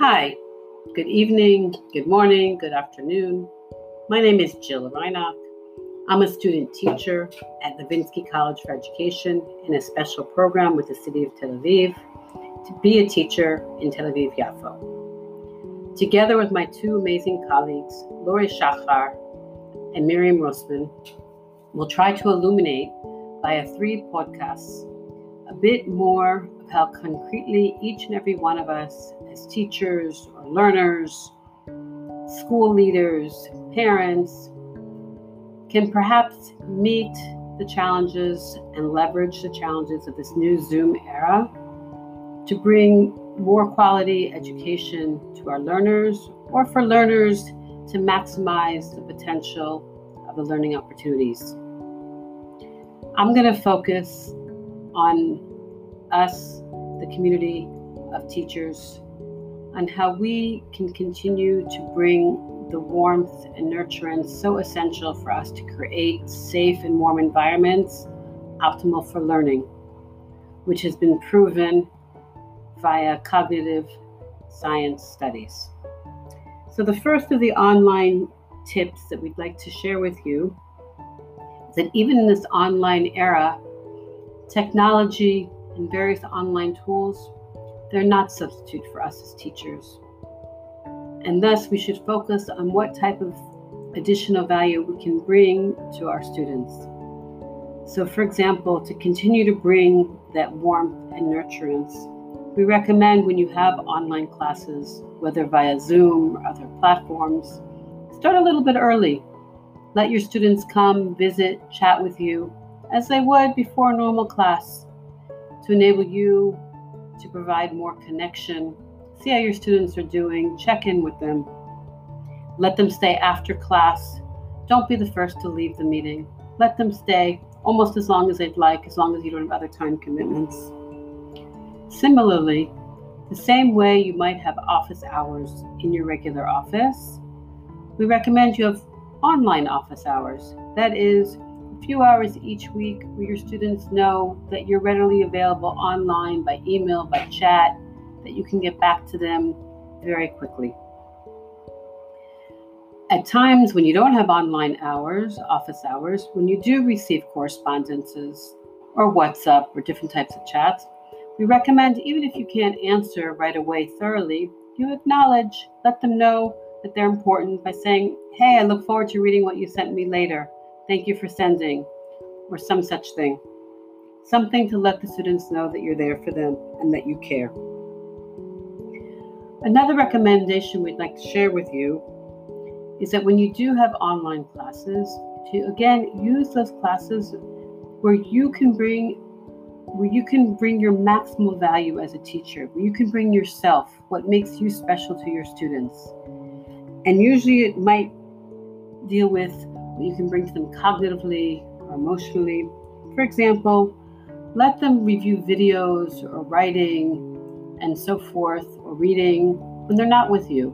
Hi, good evening, good morning, good afternoon. My name is Jill Reinach. I'm a student teacher at Levinsky College for Education in a special program with the City of Tel Aviv to be a teacher in Tel Aviv Yafo. Together with my two amazing colleagues, Lori Shachar and Miriam Rossman, we'll try to illuminate via three podcasts a bit more of how concretely each and every one of us, as teachers or learners, school leaders, parents, can perhaps meet the challenges and leverage the challenges of this new Zoom era to bring more quality education to our learners or for learners to maximize the potential of the learning opportunities. I'm going to focus on us, the community of teachers, on how we can continue to bring the warmth and nurturance so essential for us to create safe and warm environments optimal for learning, which has been proven via cognitive science studies. So, the first of the online tips that we'd like to share with you is that even in this online era, technology and various online tools, they're not substitute for us as teachers. And thus, we should focus on what type of additional value we can bring to our students. So, for example, to continue to bring that warmth and nurturance, we recommend when you have online classes, whether via Zoom or other platforms, start a little bit early. Let your students come, visit, chat with you as they would before normal class to enable you to provide more connection see how your students are doing, check in with them. Let them stay after class. Don't be the first to leave the meeting. Let them stay almost as long as they'd like, as long as you don't have other time commitments. Similarly, the same way you might have office hours in your regular office, we recommend you have online office hours. That is, few hours each week where your students know that you're readily available online by email, by chat, that you can get back to them very quickly. At times when you don't have online hours, office hours, when you do receive correspondences or WhatsApp or different types of chats, we recommend, even if you can't answer right away thoroughly, you acknowledge, let them know that they're important by saying, Hey, I look forward to reading what you sent me later. Thank you for sending, or some such thing. Something to let the students know that you're there for them and that you care. Another recommendation we'd like to share with you is that when you do have online classes, to again use those classes where you can bring where you can bring your maximal value as a teacher, where you can bring yourself, what makes you special to your students. And usually it might deal with you can bring to them cognitively or emotionally. For example, let them review videos or writing and so forth, or reading when they're not with you.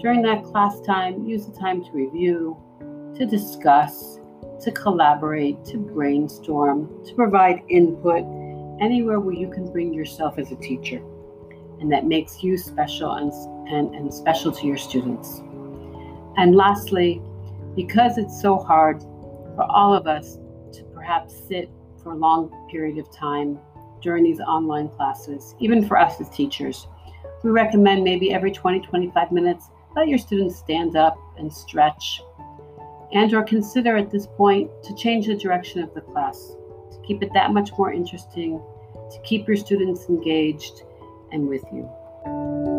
During that class time, use the time to review, to discuss, to collaborate, to brainstorm, to provide input anywhere where you can bring yourself as a teacher and that makes you special and, and, and special to your students. And lastly, because it's so hard for all of us to perhaps sit for a long period of time during these online classes, even for us as teachers. We recommend maybe every 20, 25 minutes, let your students stand up and stretch and or consider at this point to change the direction of the class, to keep it that much more interesting, to keep your students engaged and with you.